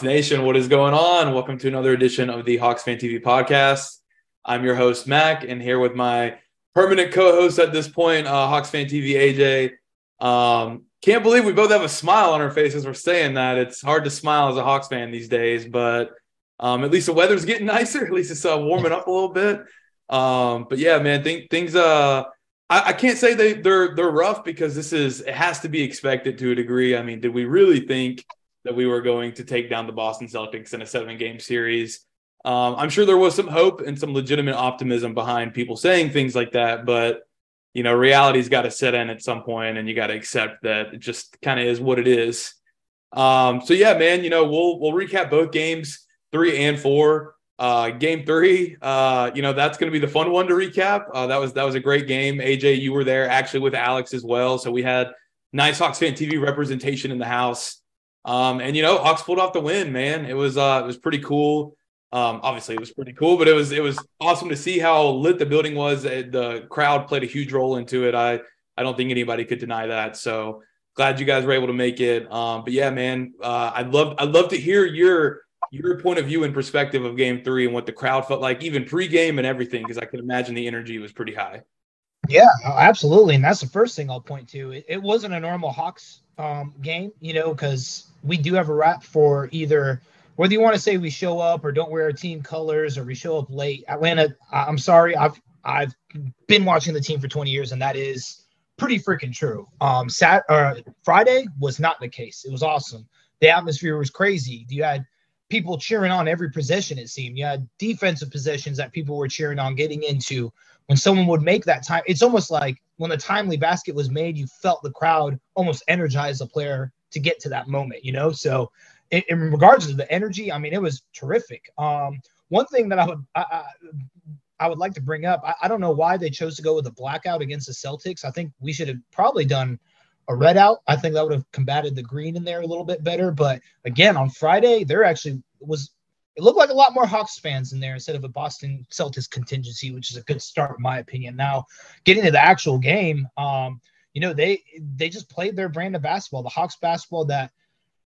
Hawks Nation, what is going on? Welcome to another edition of the Hawks Fan TV podcast. I'm your host, Mac, and here with my permanent co host at this point, uh, Hawks Fan TV, AJ. Um, can't believe we both have a smile on our faces. We're saying that. It's hard to smile as a Hawks fan these days, but um, at least the weather's getting nicer. At least it's uh, warming up a little bit. Um, but yeah, man, think, things. Uh, I, I, can't say they they're they're rough because this is it has to be expected to a degree. I mean, did we really think that we were going to take down the Boston Celtics in a seven game series? Um, I'm sure there was some hope and some legitimate optimism behind people saying things like that, but you know, reality's got to set in at some point, and you got to accept that it just kind of is what it is. Um, so yeah, man, you know, we'll we'll recap both games, three and four. Uh, game three, uh, you know, that's going to be the fun one to recap. Uh, that was that was a great game. AJ, you were there actually with Alex as well, so we had nice Hawks fan TV representation in the house. Um, and you know, Hawks pulled off the win, man. It was uh, it was pretty cool. Um, obviously, it was pretty cool, but it was it was awesome to see how lit the building was. The crowd played a huge role into it. I I don't think anybody could deny that. So glad you guys were able to make it. Um, but yeah, man, uh, I'd love I'd love to hear your your point of view and perspective of Game Three and what the crowd felt like, even pregame and everything, because I can imagine the energy was pretty high. Yeah, absolutely, and that's the first thing I'll point to. It, it wasn't a normal Hawks um, game, you know, because we do have a rap for either whether you want to say we show up or don't wear our team colors or we show up late. Atlanta, I'm sorry, I've I've been watching the team for 20 years, and that is pretty freaking true. Um, Sat uh, Friday was not the case. It was awesome. The atmosphere was crazy. You had people cheering on every possession. It seemed you had defensive possessions that people were cheering on, getting into. When someone would make that time, it's almost like when the timely basket was made, you felt the crowd almost energize the player to get to that moment. You know, so in, in, regards to the energy, I mean, it was terrific. Um, one thing that I would I, I, would like to bring up, I, I, don't know why they chose to go with a blackout against the Celtics. I think we should have probably done a red out. I think that would have combated the green in there a little bit better. But again, on Friday, there actually was it looked like a lot more Hawks fans in there instead of a Boston Celtics contingency, which is a good start in my opinion. Now, getting to the actual game, um, you know, they they just played their brand of basketball, the Hawks basketball that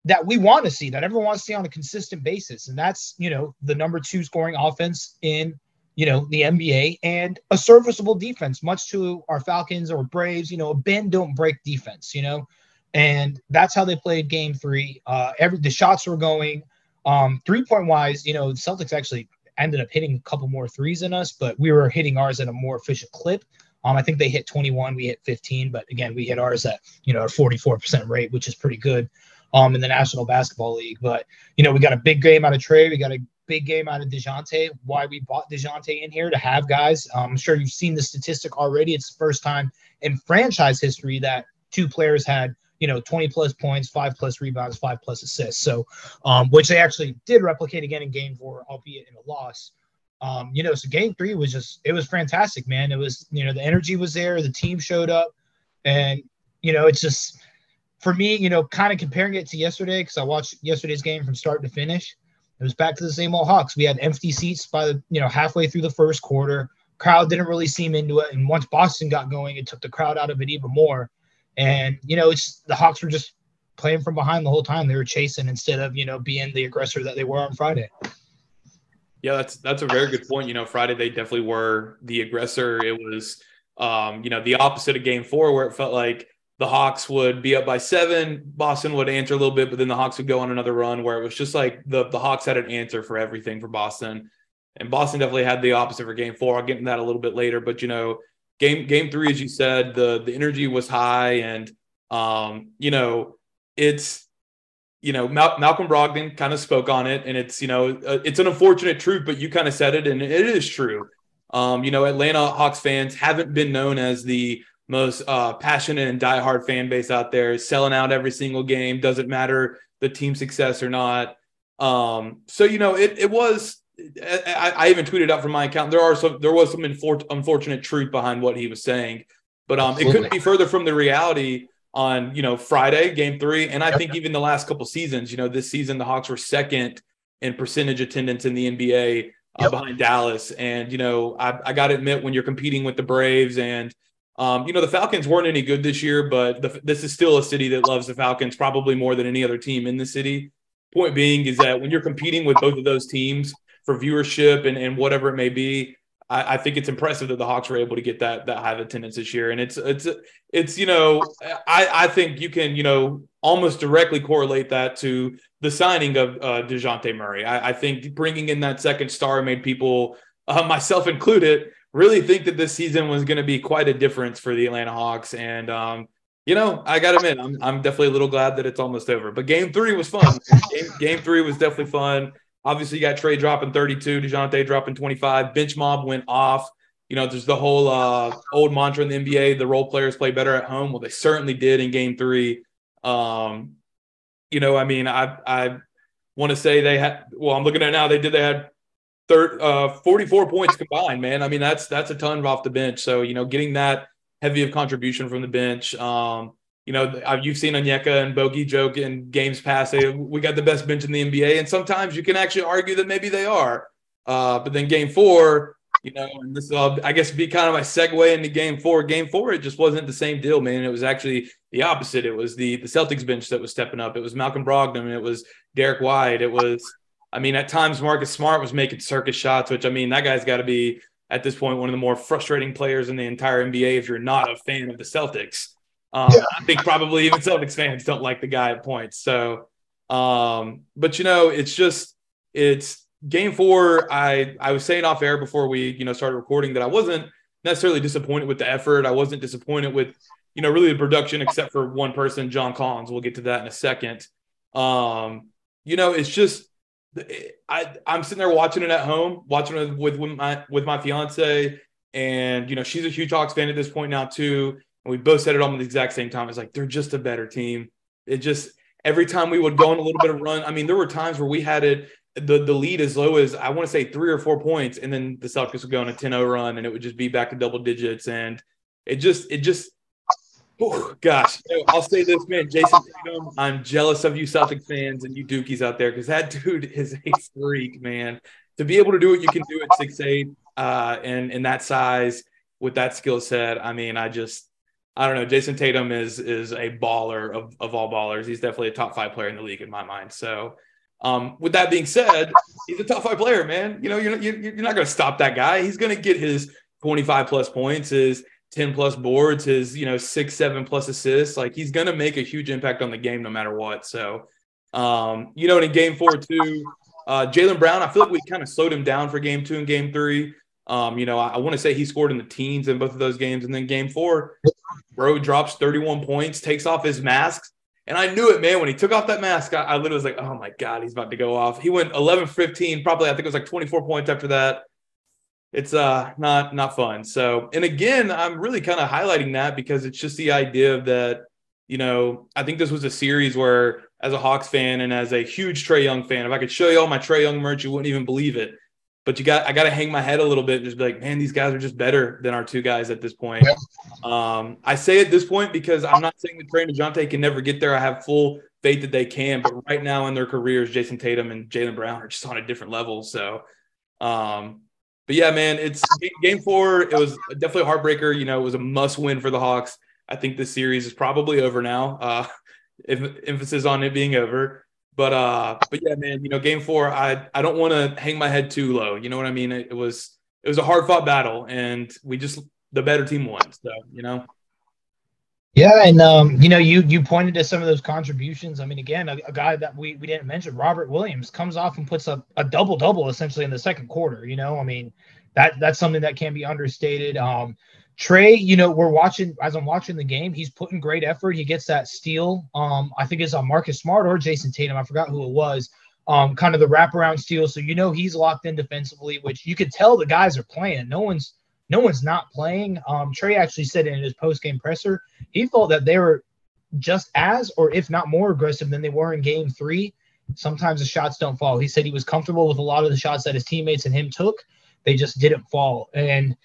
that we want to see, that everyone wants to see on a consistent basis. And that's, you know, the number two scoring offense in, you know, the NBA and a serviceable defense, much to our Falcons or Braves, you know, a bend don't break defense, you know. And that's how they played game three. Uh every the shots were going. Um, three point wise, you know, the Celtics actually ended up hitting a couple more threes than us, but we were hitting ours at a more efficient clip. Um, I think they hit 21, we hit 15, but again, we hit ours at you know a 44% rate, which is pretty good um, in the National Basketball League. But, you know, we got a big game out of Trae. We got a big game out of DeJounte. Why we bought DeJounte in here to have guys. Um, I'm sure you've seen the statistic already. It's the first time in franchise history that two players had, you know, 20 plus points, five plus rebounds, five plus assists. So, um, which they actually did replicate again in game four, albeit in a loss. Um, you know, so game three was just, it was fantastic, man. It was, you know, the energy was there, the team showed up, and, you know, it's just, for me, you know, kind of comparing it to yesterday, because I watched yesterday's game from start to finish. It was back to the same old Hawks. We had empty seats by the, you know, halfway through the first quarter. Crowd didn't really seem into it. And once Boston got going, it took the crowd out of it even more. And, you know, it's the Hawks were just playing from behind the whole time. They were chasing instead of, you know, being the aggressor that they were on Friday. Yeah, that's that's a very good point. You know, Friday they definitely were the aggressor. It was um, you know, the opposite of game four where it felt like the Hawks would be up by seven. Boston would answer a little bit, but then the Hawks would go on another run where it was just like the, the Hawks had an answer for everything for Boston. And Boston definitely had the opposite for game four. I'll get into that a little bit later. But you know, game game three, as you said, the the energy was high and um, you know, it's you know, Mal- Malcolm Brogdon kind of spoke on it, and it's you know, uh, it's an unfortunate truth, but you kind of said it, and it is true. Um, you know, Atlanta Hawks fans haven't been known as the most uh, passionate and diehard fan base out there, selling out every single game. Doesn't matter the team success or not. Um, so you know, it it was. I, I, even tweeted out from my account. There are some. There was some infor- unfortunate truth behind what he was saying, but um, it couldn't be further from the reality. On you know Friday, Game Three, and I yep. think even the last couple seasons, you know, this season the Hawks were second in percentage attendance in the NBA uh, yep. behind Dallas, and you know I, I got to admit when you're competing with the Braves and um, you know, the Falcons weren't any good this year, but the, this is still a city that loves the Falcons probably more than any other team in the city. point being is that when you're competing with both of those teams for viewership and, and whatever it may be, I, I, think it's impressive that the Hawks were able to get that that high of attendance this year. And it's it's it's you know I I think you can you know almost directly correlate that to the signing of uh, Dejounte Murray. I, I think bringing in that second star made people, uh, myself included, really think that this season was going to be quite a difference for the Atlanta Hawks. And um, you know, I got to admit, I'm I'm definitely a little glad that it's almost over. But Game Three was fun. game, game Three was definitely fun. Obviously, you got Trae dropping 32, DeJounte dropping 25. Bench mob went off. You know, there's the whole uh, old mantra in the NBA: the role players play better at home. Well, they certainly did in Game Three. Um, you know, I mean, I I want to say they had. Well, I'm looking at now. They did. They had third, uh, 44 points combined. Man, I mean, that's that's a ton off the bench. So you know, getting that heavy of contribution from the bench. Um, you know, you've seen Onyeka and Bogey joke in games past. Say, we got the best bench in the NBA, and sometimes you can actually argue that maybe they are. Uh, but then game four, you know, and this will, I guess, be kind of my segue into game four. Game four, it just wasn't the same deal, man. It was actually the opposite. It was the the Celtics bench that was stepping up. It was Malcolm Brogdon. It was Derrick White. It was, I mean, at times Marcus Smart was making circus shots, which I mean, that guy's got to be at this point one of the more frustrating players in the entire NBA if you're not a fan of the Celtics. Um, yeah. I think probably even Celtics fans don't like the guy at points. So, um, but you know, it's just it's game four. I I was saying off air before we you know started recording that I wasn't necessarily disappointed with the effort. I wasn't disappointed with you know really the production, except for one person, John Collins. We'll get to that in a second. Um, you know, it's just I I'm sitting there watching it at home, watching it with, with my with my fiance, and you know she's a huge Hawks fan at this point now too and we both said it almost the exact same time. It's like they're just a better team. It just every time we would go on a little bit of run. I mean, there were times where we had it the the lead as low as I want to say three or four points, and then the Celtics would go on a 10-0 run, and it would just be back to double digits, and it just it just. Oh, gosh, I'll say this, man, Jayson Tatum. I'm jealous of you Celtics fans and you Dukies out there because that dude is a freak, man. To be able to do what you can do at six eight uh, and in that size with that skill set, I mean, I just I don't know. Jayson Tatum is is a baller of, of all ballers. He's definitely a top five player in the league in my mind. So, um, with that being said, he's a top five player, man. You know, you're you're, you're not going to stop that guy. He's going to get his 25 plus points, his 10 plus boards, his you know six seven plus assists. Like he's going to make a huge impact on the game no matter what. So, um, you know, in game four too, uh, Jaylen Brown, I feel like we kind of slowed him down for game two and game three. Um, you know, I, I want to say he scored in the teens in both of those games, and then game four, Bro drops 31 points, takes off his mask. And I knew it, man. When he took off that mask, I, I literally was like, oh my God, he's about to go off. He went 11 15, probably, I think it was like 24 points after that. It's uh not not fun. So, and again, I'm really kind of highlighting that because it's just the idea of that, you know, I think this was a series where as a Hawks fan and as a huge Trae Young fan, if I could show you all my Trae Young merch, you wouldn't even believe it but you got I got to hang my head a little bit and just be like, man, these guys are just better than our two guys at this point. Um, I say at this point because I'm not saying that Trae and Dejounte can never get there. I have full faith that they can, but right now in their careers, Jayson Tatum and Jaylen Brown are just on a different level. So, um, but yeah, man, it's game four. It was definitely a heartbreaker. You know, it was a must win for the Hawks. I think this series is probably over now. Uh, if emphasis on it being over. But uh, but yeah, man, you know, game four, I I don't want to hang my head too low. You know what I mean? It, it was it was a hard fought battle, and we just the better team won. So you know. Yeah, and um, you know, you you pointed to some of those contributions. I mean, again, a, a, guy that we, we didn't mention, Robert Williams, comes off and puts a, a double double essentially in the second quarter. You know, I mean, that that's something that can be understated. Um, Trae, you know, we're watching as I'm watching the game. He's putting great effort. He gets that steal. Um, I think it's on Marcus Smart or Jayson Tatum. I forgot who it was. Um, kind of the wraparound steal. So you know he's locked in defensively, which you could tell the guys are playing. No one's no one's not playing. Um, Trae actually said in his post game presser he felt that they were just as, or if not more aggressive than they were in game three. Sometimes the shots don't fall. He said he was comfortable with a lot of the shots that his teammates and him took. They just didn't fall. And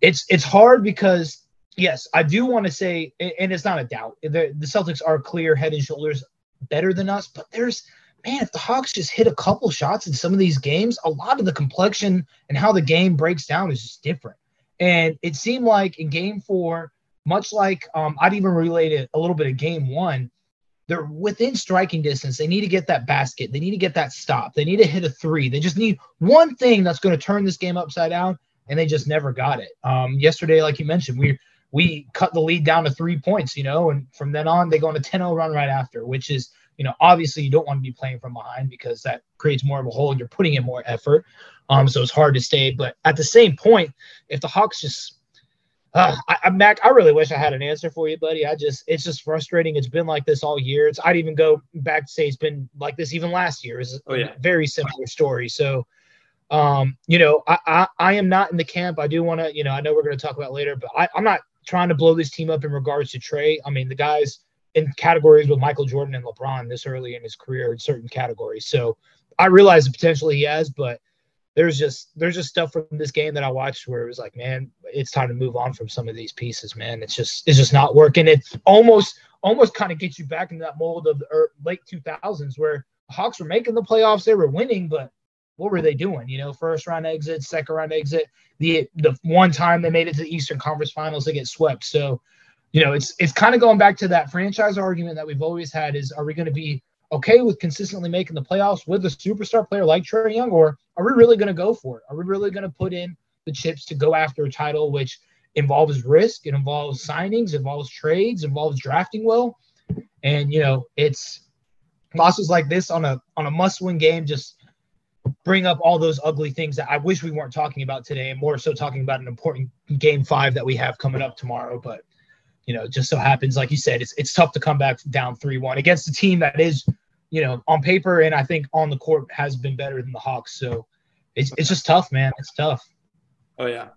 it's it's hard because yes, I do want to say, and it's not a doubt, the, the Celtics are clear head and shoulders better than us, but there's man, if the Hawks just hit a couple shots in some of these games, a lot of the complexion and how the game breaks down is just different. And it seemed like in game four, much like um, I'd even relate it a little bit of game one, they're within striking distance. They need to get that basket. They need to get that stop. They need to hit a three. They just need one thing that's going to turn this game upside down, and they just never got it. Um, yesterday, like you mentioned, we we cut the lead down to three points, you know, and from then on they go on a 10-0 run right after, which is, you know, obviously you don't want to be playing from behind because that creates more of a hole and you're putting in more effort. Um, so it's hard to stay. But at the same point, if the Hawks just uh, I, I, Mac, I really wish I had an answer for you, buddy. I just, it's just frustrating. It's been like this all year. It's, I'd even go back to say it's been like this even last year. It's oh, yeah. very similar story. So, um, you know, I, I, I am not in the camp. I do want to, you know, I know we're going to talk about later, but I, I'm not trying to blow this team up in regards to Trae. I mean, the guys in categories with Michael Jordan and LeBron this early in his career in certain categories. So I realize the potential he has, but there's just there's just stuff from this game that I watched where it was like, man, it's time to move on from some of these pieces, man. It's just it's just not working. It almost almost kind of gets you back into that mold of the late 2000s where the Hawks were making the playoffs, they were winning, but what were they doing? You know, first round exit, second round exit. The the one time they made it to the Eastern Conference Finals, they get swept. So, you know, it's it's kind of going back to that franchise argument that we've always had: is are we going to be okay with consistently making the playoffs with a superstar player like Trae Young, or are we really going to go for it? Are we really going to put in the chips to go after a title, which involves risk, it involves signings, involves trades, involves drafting well, and you know, it's losses like this on a on a must-win game just bring up all those ugly things that I wish we weren't talking about today, and more so talking about an important game five that we have coming up tomorrow. But you know, just so happens, like you said, it's it's tough to come back down three one against a team that is, you know, on paper and I think on the court has been better than the Hawks. So it's it's just tough, man. It's tough. Oh yeah.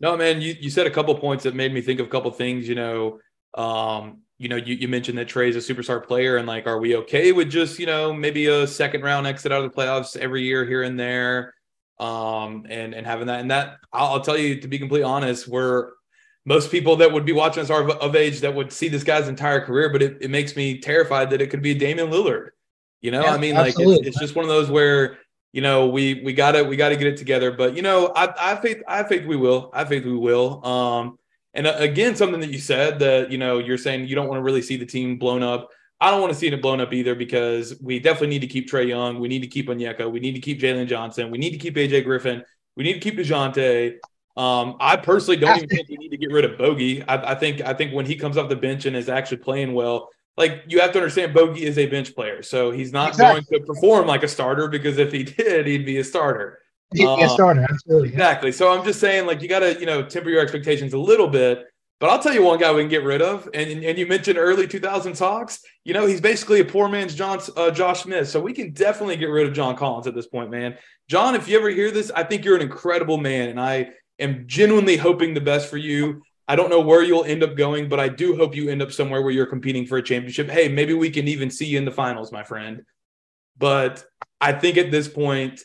No, man, you, you said a couple points that made me think of a couple things, you know. Um, you know, you, you mentioned that Trae's a superstar player, and like, are we okay with just, you know, maybe a second round exit out of the playoffs every year here and there? Um, and and having that, and that I'll, I'll tell you to be completely honest, we're most people that would be watching us are of, of, age that would see this guy's entire career, but it, it makes me terrified that it could be Damian Lillard. You know, yeah, I mean, absolutely. like it's, it's, just one of those where you know we we gotta we gotta get it together. But you know, I I faith I faith we will. I faith we will. Um, and uh, again, something that you said that you know you're saying you don't want to really see the team blown up. I don't want to see it blown up either because we definitely need to keep Trae Young. We need to keep Onyeka. We need to keep Jalen Johnson. We need to keep AJ Griffin. We need to keep Dejounte. Um, I personally don't even think we need to get rid of Bogey. I, I, think I think when he comes off the bench and is actually playing well, like you have to understand, Bogey is a bench player, so he's not exactly. going to perform like a starter because if he did, he'd be a starter. He'd um, starter, absolutely. Exactly. So I'm just saying, like you got to you know temper your expectations a little bit. But I'll tell you one guy we can get rid of, and and you mentioned early 2000 talks. You know, he's basically a poor man's John uh, Josh Smith, so we can definitely get rid of John Collins at this point, man. John, if you ever hear this, I think you're an incredible man, and I am genuinely hoping the best for you. I don't know where you'll end up going, but I do hope you end up somewhere where you're competing for a championship. Hey, maybe we can even see you in the finals, my friend. But I think at this point,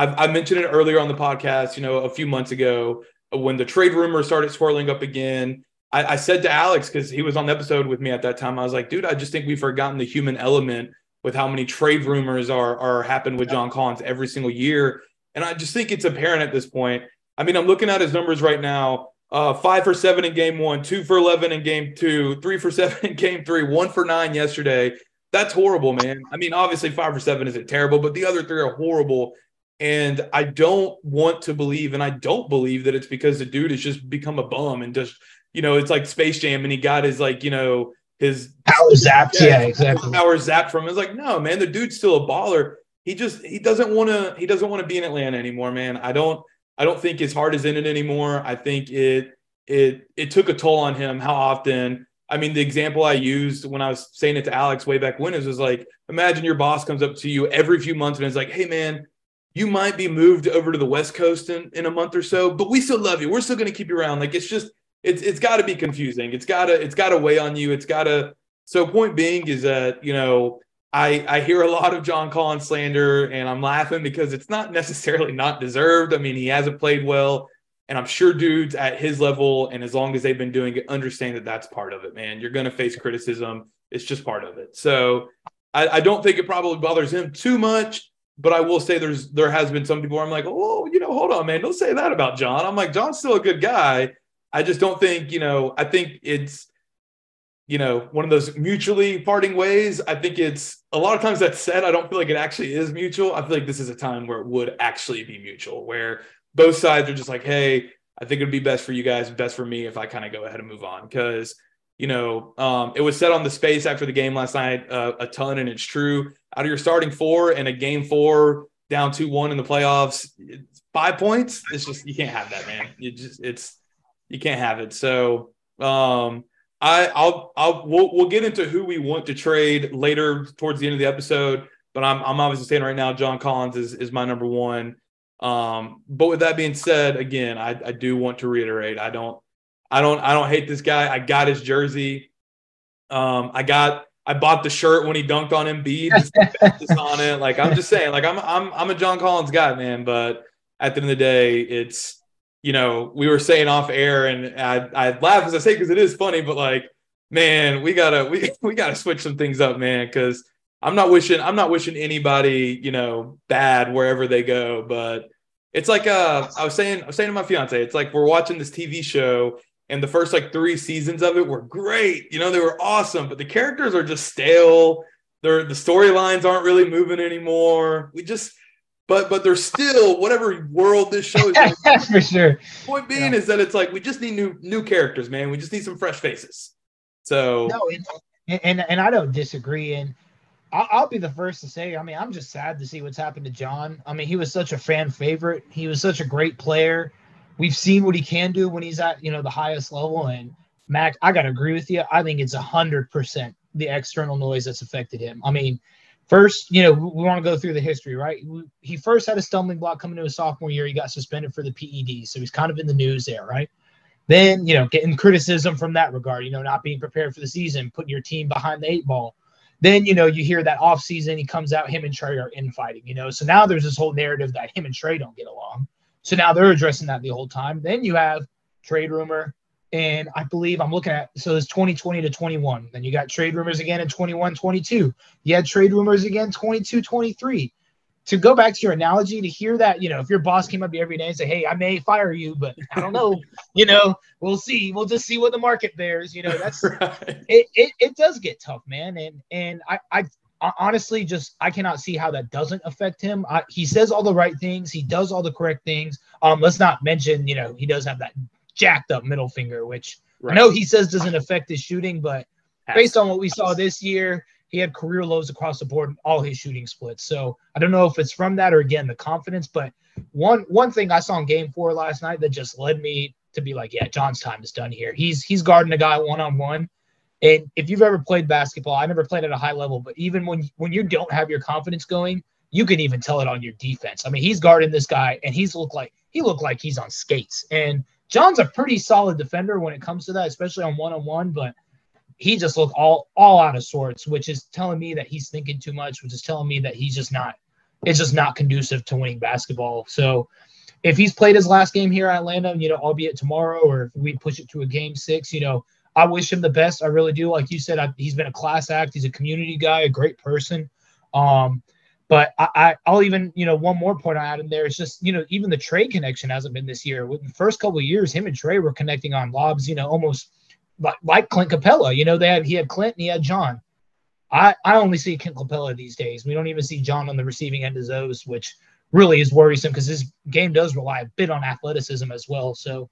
I've, I mentioned it earlier on the podcast, you know, a few months ago when the trade rumors started swirling up again. I, I said to Alex, because he was on the episode with me at that time, I was like, dude, I just think we've forgotten the human element with how many trade rumors are, are happen with John Collins every single year. And I just think it's apparent at this point I mean, I'm looking at his numbers right now. Uh, five for seven in game one, two for 11 in game two, three for seven in game three, one for nine yesterday. That's horrible, man. I mean, obviously, five for seven isn't terrible, but the other three are horrible. And I don't want to believe, and I don't believe that it's because the dude has just become a bum and just, you know, it's like Space Jam and he got his, like, you know, his power zapped. Yeah, exactly. Power zapped from him. It's like, no, man, the dude's still a baller. He just, he doesn't want to, he doesn't want to be in Atlanta anymore, man. I don't, I don't think his heart is in it anymore. I think it it it took a toll on him. How often? I mean, the example I used when I was saying it to Alex way back when is was like, imagine your boss comes up to you every few months and is like, "Hey, man, you might be moved over to the West Coast in, in a month or so, but we still love you. We're still going to keep you around." Like, it's just it's it's got to be confusing. It's got to it's got to weigh on you. It's got to. So, point being is that you know I, I hear a lot of John Collins slander and I'm laughing because it's not necessarily not deserved. I mean, he hasn't played well. And I'm sure dudes at his level and as long as they've been doing it, understand that that's part of it, man. You're going to face criticism. It's just part of it. So I, I, don't think it probably bothers him too much. But I will say there's there has been some people where I'm like, oh, you know, hold on, man, don't say that about John. I'm like, John's still a good guy. I just don't think, you know, I think it's you know, one of those mutually parting ways. I think it's a lot of times that's said. I don't feel like it actually is mutual. I feel like this is a time where it would actually be mutual, where both sides are just like, hey, I think it'd be best for you guys, best for me if I kind of go ahead and move on. Because, you know, um, it was said on the space after the game last night uh, a ton, and it's true. Out of your starting four and a game four down 2 1 in the playoffs, five points, it's just, you can't have that, man. You just, it's, you can't have it. So, um, I, I'll, I'll, we'll, we'll get into who we want to trade later towards the end of the episode. But I'm, I'm obviously saying right now, John Collins is, is my number one. Um, but with that being said, again, I, I do want to reiterate, I don't, I don't, I don't hate this guy. I got his jersey. Um, I got, I bought the shirt when he dunked on Embiid. on it. Like I'm just saying, like I'm, I'm, I'm a John Collins guy, man. But at the end of the day, it's you know, we were saying off air, and I I laugh as I say because it is funny, but like, man, we gotta we we gotta switch some things up, man, because I'm not wishing I'm not wishing anybody you know bad wherever they go, but it's like uh I was saying I was saying to my fiance, it's like we're watching this TV show. And the first like three seasons of it were great. You know, they were awesome, but the characters are just stale. They're the storylines aren't really moving anymore. We just but but there's still whatever world this show is. For sure. Point being yeah. is that it's like we just need new new characters, man. We just need some fresh faces. So no, and and, and I don't disagree. And I'll, I'll, be the first to say, I mean, I'm just sad to see what's happened to John. I mean, he was such a fan favorite. He was such a great player. We've seen what he can do when he's at you know the highest level. And Mac, I gotta agree with you. I think it's a hundred percent the external noise that's affected him. I mean, First, you know, we want to go through the history, right? He first had a stumbling block coming to his sophomore year. He got suspended for the PED, so he's kind of in the news there, right? Then, you know, getting criticism from that regard, you know, not being prepared for the season, putting your team behind the eight ball. Then, you know, you hear that off season, he comes out, him and Trae are infighting, you know. So now there's this whole narrative that him and Trae don't get along. So now they're addressing that the whole time. Then you have trade rumor, and I believe I'm looking at so it's 2020 to 21. Then you got trade rumors again in 21, 22. You had trade rumors again 22, 23. To go back to your analogy, to hear that, you know, if your boss came up to you every day and say, Hey, I may fire you, but I don't know, you know, we'll see. We'll just see what the market bears. You know, that's right. it, it, it does get tough, man. And and I, I honestly just I cannot see how that doesn't affect him. I, he says all the right things, he does all the correct things. Um, let's not mention, you know, he does have that jacked up middle finger, which right. I know he says doesn't affect his shooting, but based on what we saw this year, he had career lows across the board in all his shooting splits. So I don't know if it's from that or again the confidence, but one one thing I saw in game four last night that just led me to be like, yeah, John's time is done here. He's he's guarding a guy one on one. And if you've ever played basketball, I never played at a high level, but even when when you don't have your confidence going, you can even tell it on your defense. I mean, he's guarding this guy and he's looked like he looked like he's on skates. And John's a pretty solid defender when it comes to that, especially on one on one, but he just looked all all out of sorts, which is telling me that he's thinking too much, which is telling me that he's just not it's just not conducive to winning basketball. So if he's played his last game here at Atlanta, you know, albeit tomorrow, or if we push it to a game six, you know, I wish him the best. I really do. Like you said, I, he's been a class act. He's a community guy, a great person. Um, but I, I, will even, you know, one more point I add in there is just, you know, even the trade connection hasn't been this year. With the first couple of years, him and Trae were connecting on lobs, you know, almost like, like Clint Capela. You know, they had he had Clint and he had John. I, I only see Clint Capela these days. We don't even see John on the receiving end of those, which really is worrisome because his game does rely a bit on athleticism as well. So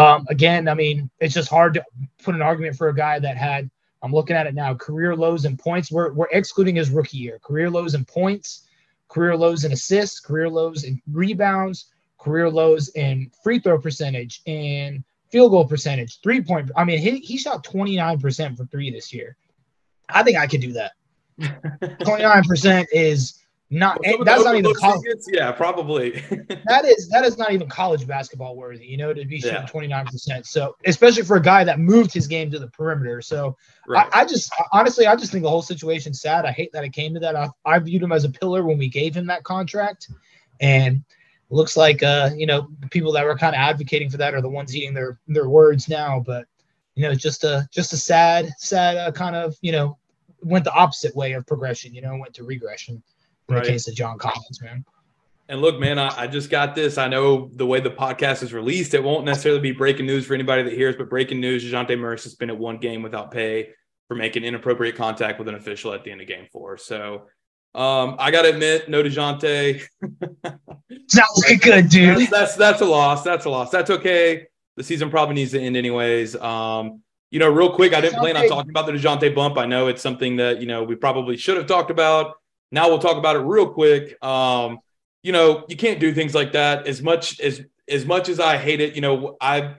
um, again, I mean, it's just hard to put an argument for a guy that had I'm looking at it now. Career lows in points. We're, we're excluding his rookie year. Career lows in points, career lows in assists, career lows in rebounds, career lows in free throw percentage and field goal percentage, three point. I mean, he, he shot 29% for three this year. I think I could do that. 29% is not well, that's not even college. yeah, probably. that is that is not even college basketball worthy, you know, to be shooting twenty nine percent. So especially for a guy that moved his game to the perimeter. So right. I, I, just honestly, I just think the whole situation's sad. I hate that it came to that. I, I viewed him as a pillar when we gave him that contract, and looks like uh you know people that were kind of advocating for that are the ones eating their their words now. But you know, just a just a sad sad uh, kind of you know went the opposite way of progression. You know, went to regression in right. the case of John Collins, man. And look, man, I, I, just got this. I know the way the podcast is released, it won't necessarily be breaking news for anybody that hears, but breaking news: Dejounte Murray suspended one game without pay for making inappropriate contact with an official at the end of game four. So um, I got to admit, no DeJounte. Sounds like good, dude. That's, that's, that's a loss. That's a loss. That's okay. The season probably needs to end anyways. Um, you know, real quick, I didn't plan on talking about the DeJounte bump. I know it's something that, you know, we probably should have talked about. Now we'll talk about it real quick. Um, you know, you can't do things like that as much as as much as I hate it. You know, I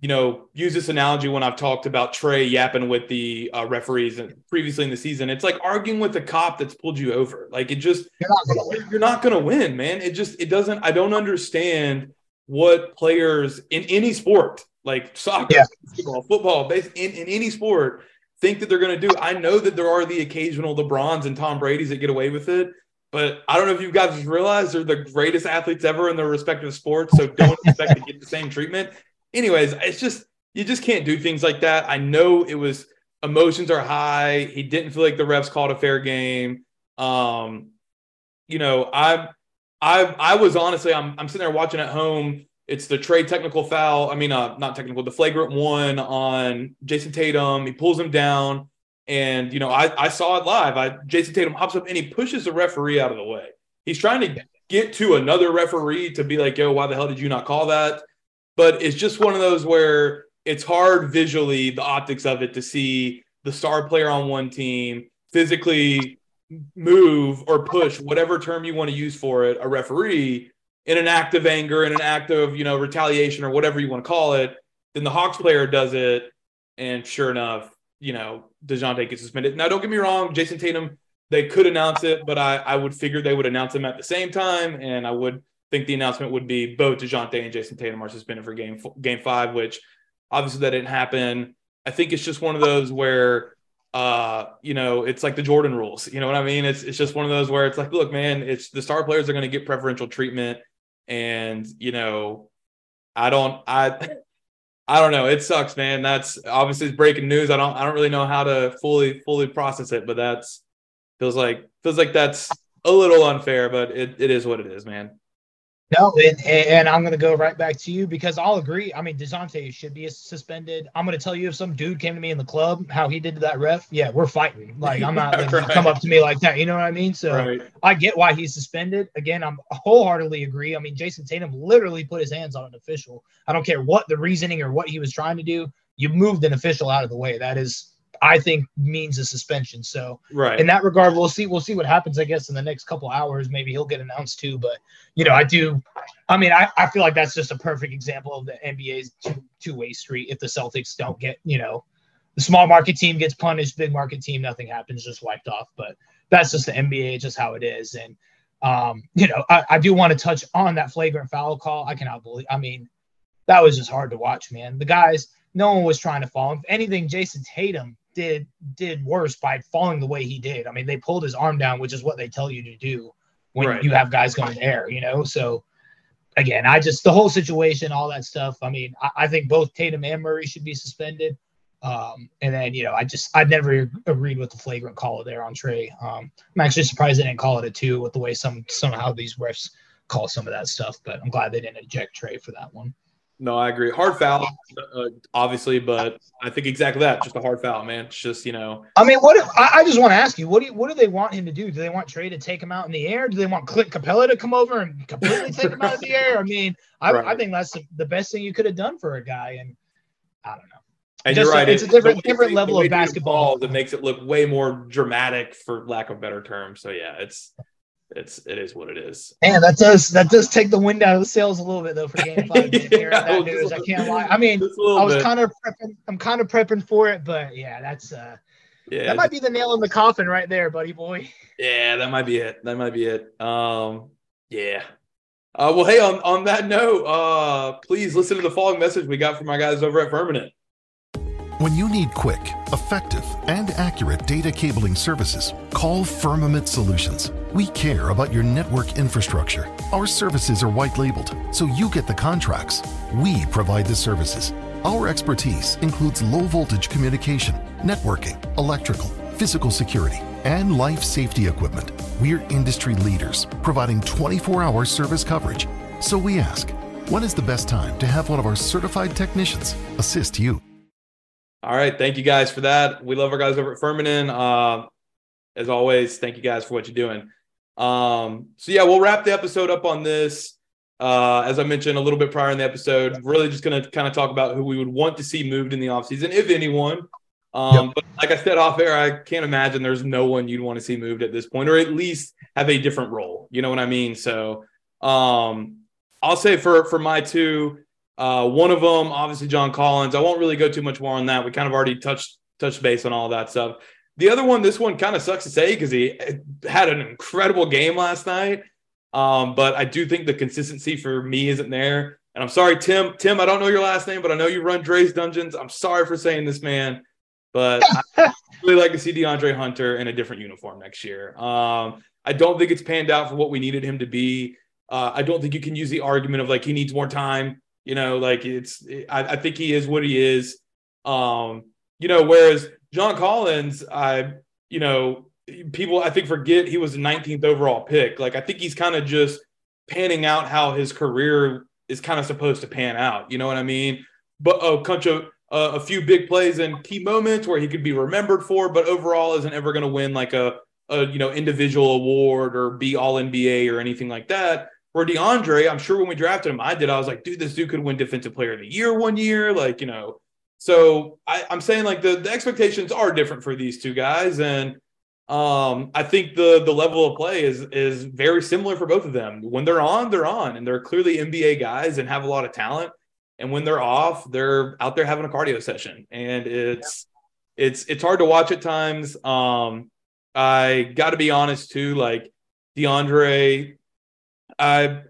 you know, use this analogy when I've talked about Trae yapping with the uh, referees previously in the season. It's like arguing with a cop that's pulled you over. Like it just you're not gonna win. You're not gonna win, man. It just it doesn't. I don't understand what players in any sport, like soccer, yeah. football, football, in, in any sport, think that they're gonna do. I know that there are the occasional LeBrons and Tom Brady's that get away with it. But I don't know if you guys realize they're the greatest athletes ever in their respective sports. So don't expect to get the same treatment anyways, it's just you just can't do things like that. I know it was emotions are high. He didn't feel like the refs called a fair game. Um, you know, I I I was honestly I'm I'm sitting there watching at home. It's the trade technical foul. I mean, uh, not technical, the flagrant one on Jayson Tatum. He pulls him down, and you know, I I saw it live. I Jayson Tatum hops up and he pushes the referee out of the way. He's trying to get to another referee to be like, "Yo, why the hell did you not call that?" but it's just one of those where it's hard visually the optics of it to see the star player on one team physically move or push whatever term you want to use for it a referee in an act of anger in an act of you know retaliation or whatever you want to call it then the hawks player does it and sure enough you know DeJounte gets suspended now don't get me wrong Jayson Tatum they could announce it but I, I would figure they would announce him at the same time and I would think the announcement would be both DeJounte and Jayson Tatum are suspended for game game five, which obviously that didn't happen. I think it's just one of those where uh, you know, it's like the Jordan rules. You know what I mean? It's it's just one of those where it's like, look, man, it's the star players are going to get preferential treatment, and you know, I don't, I, I don't know. It sucks, man. That's obviously breaking news. I don't, I don't really know how to fully fully process it, but that's feels like feels like that's a little unfair, but it, it is what it is, man. No, and, and I'm going to go right back to you because I'll agree. I mean, DeJounte should be suspended. I'm going to tell you if some dude came to me in the club, how he did to that ref. Yeah, we're fighting. Like, I'm not going right. to come up to me like that. You know what I mean? So right. I get why he's suspended. Again, I'm wholeheartedly agree. I mean, Jayson Tatum literally put his hands on an official. I don't care what the reasoning or what he was trying to do. You moved an official out of the way. That is I think means a suspension. So right in that regard, we'll see. We'll see what happens. I guess in the next couple hours, maybe he'll get announced too. But you know, I do. I mean, I, I feel like that's just a perfect example of the NBA's two two way street. If the Celtics don't get, you know, the small market team gets punished, big market team, nothing happens, just wiped off. But that's just the NBA, just how it is. And um, you know, I, I do want to touch on that flagrant foul call. I cannot believe. I mean, that was just hard to watch, man. The guys, no one was trying to fall. If anything, Jayson Tatum did did worse by falling the way he did. I mean, they pulled his arm down, which is what they tell you to do when right. you have guys going there, you know. So again, I just the whole situation, all that stuff. I mean, I, I think both Tatum and Murray should be suspended. Um, and then you know, I just I never agreed with the flagrant call there on Trae. Um, I'm actually surprised they didn't call it a two with the way some somehow these refs call some of that stuff, but I'm glad they didn't eject Trae for that one. No, I agree. Hard foul, uh, obviously, but I think exactly that. Just a hard foul, man. It's just you know. I mean, what? If, I, I, just want to ask you, what do you, what do they want him to do? Do they want Trae to take him out in the air? Do they want Clint Capela to come over and completely take him out of the air? I mean, I, right. I think that's the, the, best thing you could have done for a guy, and I don't know. And just, you're right. It's a different different level of basketball that makes it look way more dramatic, for lack of better term. So yeah, it's it's it is what it is. Man, that does that does take the wind out of the sails a little bit though for game five. yeah, that news, I can't lie. I mean, I was bit. kind of prepping. I'm kind of prepping for it, but yeah, that's uh, yeah, that might be the nail in the coffin right there, buddy boy. Yeah, that might be it. That might be it. Um, yeah. Uh, well, hey, on on that note, uh, please listen to the following message we got from our guys over at Firmament. When you need quick, effective, and accurate data cabling services, call Firmament Solutions. We care about your network infrastructure. Our services are white labeled, so you get the contracts. We provide the services. Our expertise includes low voltage communication, networking, electrical, physical security, and life safety equipment. We're industry leaders, providing 24 hour service coverage. So we ask, when is the best time to have one of our certified technicians assist you? All right. Thank you guys for that. We love our guys over at Firmament. Uh, as always, thank you guys for what you're doing. Um, so yeah, we'll wrap the episode up on this. Uh, as I mentioned a little bit prior in the episode, really just going to kind of talk about who we would want to see moved in the offseason, if anyone. Um, yep. But like I said off air, I can't imagine there's no one you'd want to see moved at this point, or at least have a different role. You know what I mean? So um, I'll say for for my two, uh, one of them, obviously John Collins. I won't really go too much more on that. We kind of already touched touched base on all that stuff. The other one, this one kind of sucks to say because he had an incredible game last night. Um, but I do think the consistency for me isn't there. And I'm sorry, Tim. Tim, I don't know your last name, but I know you run Dre's Dungeons. I'm sorry for saying this, man. But I really like to see DeAndre Hunter in a different uniform next year. Um, I don't think it's panned out for what we needed him to be. Uh, I don't think you can use the argument of like he needs more time. You know, like it's. I, I think he is what he is. Um, you know, whereas John Collins, I, you know, people I think forget he was the 19th overall pick. Like I think he's kind of just panning out how his career is kind of supposed to pan out. You know what I mean? But a bunch of uh, a few big plays and key moments where he could be remembered for, but overall isn't ever going to win like a, a you know individual award or be All NBA or anything like that. Where DeAndre, I'm sure when we drafted him, I did. I was like, dude, this dude could win Defensive Player of the Year one year. Like you know, so I, I'm saying like the the expectations are different for these two guys and. Um, I think the the level of play is is very similar for both of them. When they're on, they're on, and they're clearly NBA guys and have a lot of talent. And when they're off, they're out there having a cardio session, and it's yeah. it's it's hard to watch at times. Um, I got to be honest too, like DeAndre, I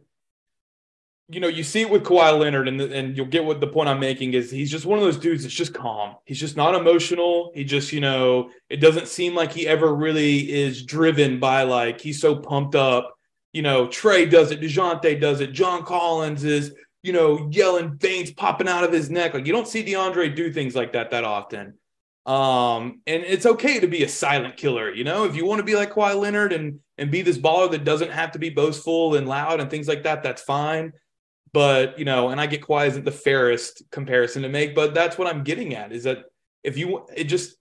you know, you see it with Kawhi Leonard, and and you'll get what the point I'm making is. He's just one of those dudes that's just calm. He's just not emotional. He just, you know, it doesn't seem like he ever really is driven by like he's so pumped up. You know, Trae does it, Dejounte does it, John Collins is, you know, yelling veins popping out of his neck. Like you don't see DeAndre do things like that that often. Um, and it's okay to be a silent killer, you know, if you want to be like Kawhi Leonard and and be this baller that doesn't have to be boastful and loud and things like that, that's fine but you know, and I get Kawhi isn't the fairest comparison to make, but that's what I'm getting at is that if you it just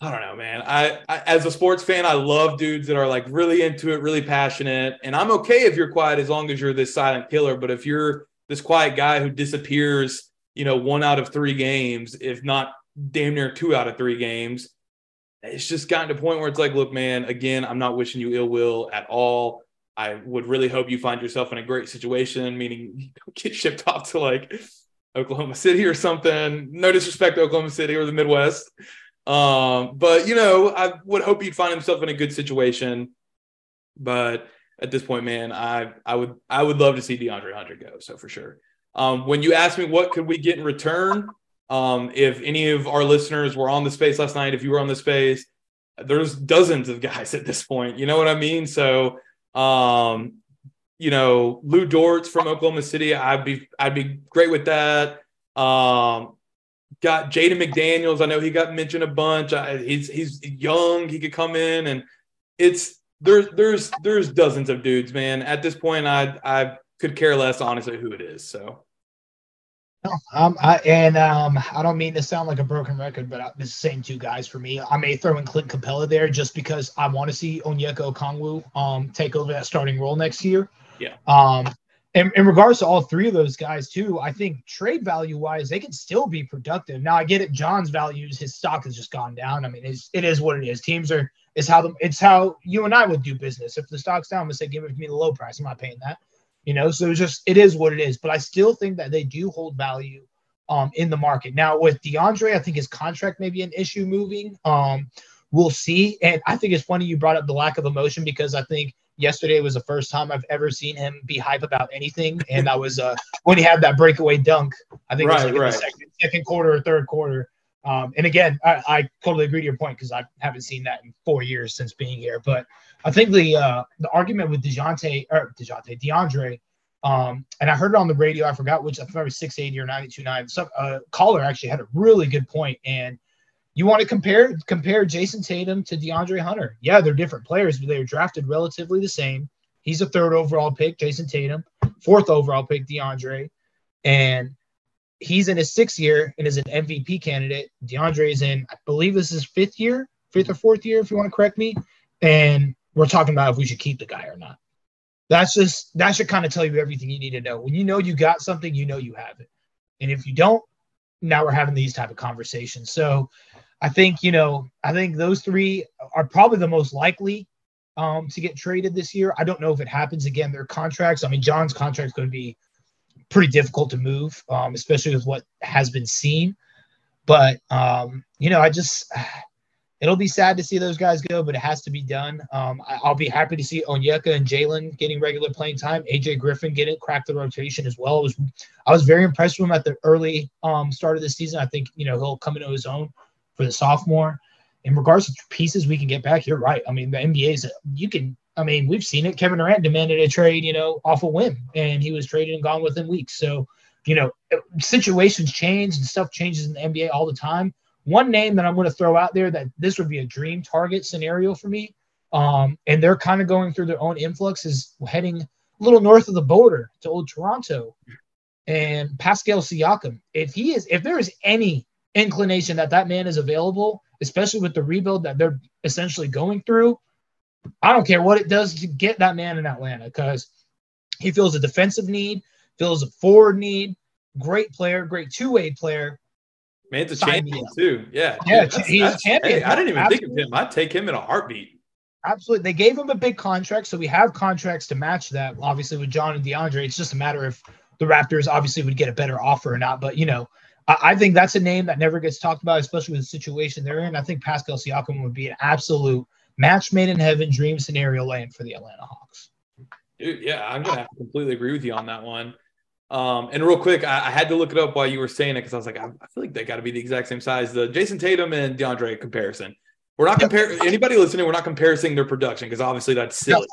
I don't know, man. I, I, as a sports fan, I love dudes that are like really into it, really passionate, and I'm okay if you're quiet as long as you're this silent killer. But if you're this quiet guy who disappears, you know, one out of three games, if not damn near two out of three games, it's just gotten to a point where it's like, look, man, again, I'm not wishing you ill will at all. I would really hope you find yourself in a great situation, meaning get shipped off to like Oklahoma City or something. No disrespect to Oklahoma City or the Midwest. Um, but you know, I would hope you'd find himself in a good situation. But at this point, man, I I would I would love to see DeAndre Hunter go. So for sure. Um, when you ask me what could we get in return, um, if any of our listeners were on the space last night, if you were on the space, there's dozens of guys at this point. You know what I mean? So um, you know, Lu Dort's from Oklahoma City. I'd be I'd be great with that. Um, got Jaden McDaniels. I know he got mentioned a bunch. I, he's he's young. He could come in and it's there's there's there's dozens of dudes, man. At this point, I I could care less honestly who it is. So um, I, and um, I don't mean to sound like a broken record, but I, it's the same two guys for me. I may throw in Clint Capela there just because I want to see Onyeka Okongwu um take over that starting role next year. Yeah. Um, in, in regards to all three of those guys too, I think trade value wise, they can still be productive. Now I get it. John's values, his stock has just gone down. I mean, it's, it is what it is. Teams are is how the it's how you and I would do business. If the stock's down, we say give it to me the low price. I'm not paying that. You know, so it's just it is what it is. But I still think that they do hold value um in the market. Now with DeAndre, I think his contract may be an issue moving. Um, we'll see. And I think it's funny you brought up the lack of emotion because I think yesterday was the first time I've ever seen him be hype about anything. And that was uh when he had that breakaway dunk. I think right, it was like right. in the second, second quarter or third quarter. Um, and again, I, I, totally agree to your point because I haven't seen that in four years since being here. But I think the uh, the argument with Dejounte or Dejounte DeAndre, um, and I heard it on the radio. I forgot which. I thought it was six eighty or ninety two nine. Some uh, caller actually had a really good point. And you want to compare compare Jayson Tatum to DeAndre Hunter? Yeah, they're different players, but they were drafted relatively the same. He's a third overall pick, Jayson Tatum, fourth overall pick, DeAndre, and he's in his sixth year and is an MVP candidate. DeAndre is in, I believe this is fifth year, fifth or fourth year, if you want to correct me. And we're talking about if we should keep the guy or not. That's just that should kind of tell you everything you need to know. When you know you got something, you know you have it. And if you don't, now we're having these type of conversations. So I think, you know, I think those three are probably the most likely um, to get traded this year. I don't know if it happens again. Their contracts, I mean, John's contract's going to be pretty difficult to move, um, especially with what has been seen. But, um, you know, I just, it'll be sad to see those guys go, but it has to be done. Um, I, will be happy to see Onyeka and Jalen getting regular playing time. AJ Griffin getting crack the rotation as well. I was I was very impressed with him at the early um, start of the season. I think you know he'll come into his own for the sophomore. In regards to pieces we can get back, you're right. I mean, the NBA is you can. I mean, we've seen it. Kevin Durant demanded a trade, you know, off a whim, and he was traded and gone within weeks. So, you know, situations change and stuff changes in the NBA all the time one name that I'm going to throw out there that this would be a dream target scenario for me, um, and they're kind of going through their own influx, is heading a little north of the border to Old Toronto, and Pascal Siakam. If he is, if there is any inclination that that man is available, especially with the rebuild that they're essentially going through, I don't care what it does to get that man in Atlanta because he feels a defensive need, feels a forward need, great player, great two way player Man, it's a champion too. Yeah. Yeah, that's, he's that's, a champion. Hey, I didn't even Absolutely. think of him. I'd take him in a heartbeat. Absolutely. They gave him a big contract, so we have contracts to match that. Obviously, with John and DeAndre, it's just a matter of the Raptors obviously would get a better offer or not. But you know, I, I think that's a name that never gets talked about, especially with the situation they're in. I think Pascal Siakam would be an absolute match made in heaven dream scenario land for the Atlanta Hawks. Dude, yeah, I'm gonna have to completely agree with you on that one. Um, and real quick, I, I, had to look it up while you were saying it because I was like, I, I feel like they got to be the exact same size. The Jayson Tatum and DeAndre comparison. We're not comparing anybody listening. We're not comparing their production because obviously that's silly.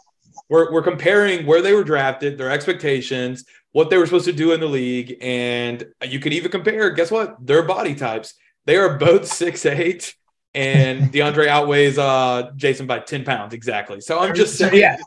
We're, we're comparing where they were drafted, their expectations, what they were supposed to do in the league, and you could even compare. Guess what? Their body types. They are both six eight, and DeAndre outweighs uh, Jayson by ten pounds exactly. So I'm just saying. Yeah.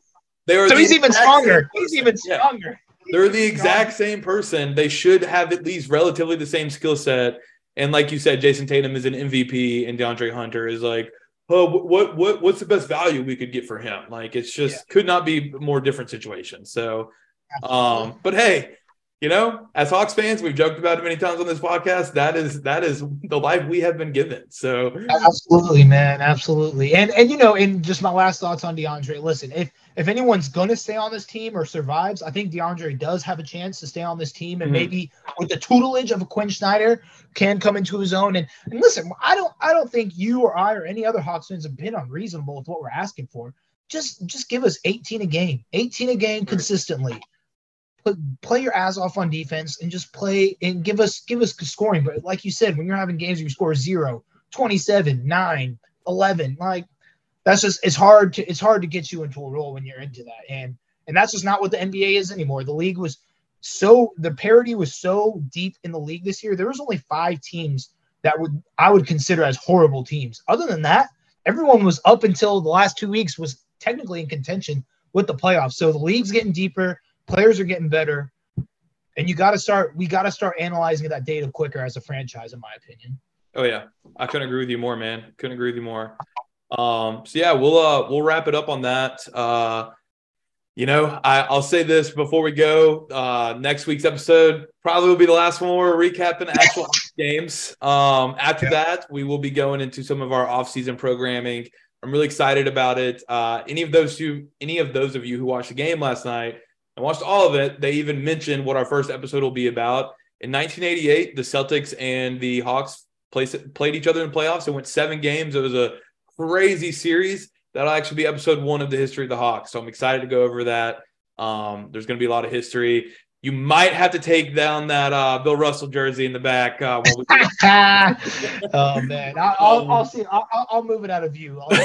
They are so he's even stronger. He's even stronger. They're the exact same person. They should have at least relatively the same skill set. And like you said, Jayson Tatum is an MVP, and DeAndre Hunter is like, oh, what what what's the best value we could get for him? Like it's just yeah. could not be more different situation. So, um, but hey, you know, as Hawks fans, we've joked about it many times on this podcast. That is that is the life we have been given. So absolutely, man, absolutely. And and you know, and just my last thoughts on DeAndre. Listen, if if anyone's gonna stay on this team or survives, I think DeAndre does have a chance to stay on this team, and mm-hmm. maybe with the tutelage of a Quin Snyder, can come into his own. And and listen, I don't I don't think you or I or any other Hawks fans have been unreasonable with what we're asking for. Just just give us 18 a game, 18 a game consistently put, play your ass off on defense and just play and give us give us scoring. But like you said, when you're having games where you score zero, 27, 9, 11, like that's just it's hard to it's hard to get you into a role when you're into that. And and that's just not what the NBA is anymore. The league was so the parity was so deep in the league this year. There was only five teams that would I would consider as horrible teams. Other than that, everyone was up until the last two weeks was technically in contention with the playoffs. So the league's getting deeper. Players are getting better, and you got to start. We got to start analyzing that data quicker as a franchise, in my opinion. Oh yeah, I couldn't agree with you more, man. Couldn't agree with you more. Um, so yeah, we'll uh we'll wrap it up on that. Uh, you know, I, I'll say this before we go. Uh, next week's episode probably will be the last one where we're recapping actual games. Um, after yeah. that, we will be going into some of our off-season programming. I'm really excited about it. Uh, any of those who, any of those of you who watched the game last night, I watched all of it. They even mentioned what our first episode will be about. In 1988, the Celtics and the Hawks played, played each other in playoffs. It went seven games. It was a crazy series. That'll actually be episode one of the history of the Hawks. So I'm excited to go over that. Um, there's going to be a lot of history. You might have to take down that uh, Bill Russell jersey in the back. Uh, oh man, I'll, I'll, I'll see. I'll, I'll, move it out of view. uh,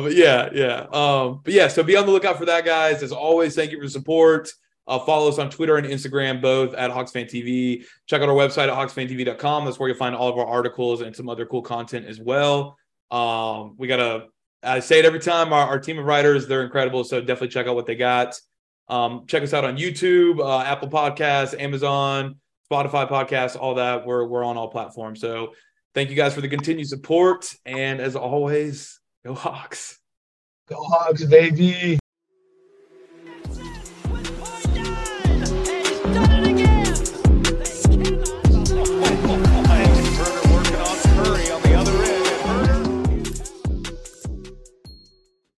but yeah, yeah. Um, but yeah. So be on the lookout for that, guys. As always, thank you for the support. Uh, follow us on Twitter and Instagram, both at HawksFanTV. Check out our website at HawksFanTV.com. That's where you'll find all of our articles and some other cool content as well. Um, we got to, I say it every time, our, our team of writers, they're incredible. So definitely check out what they got. Um, check us out on YouTube, uh, Apple Podcasts, Amazon, Spotify podcast, all that. We're we're on all platforms. So thank you guys for the continued support. And as always, go Hawks. Go Hawks, baby.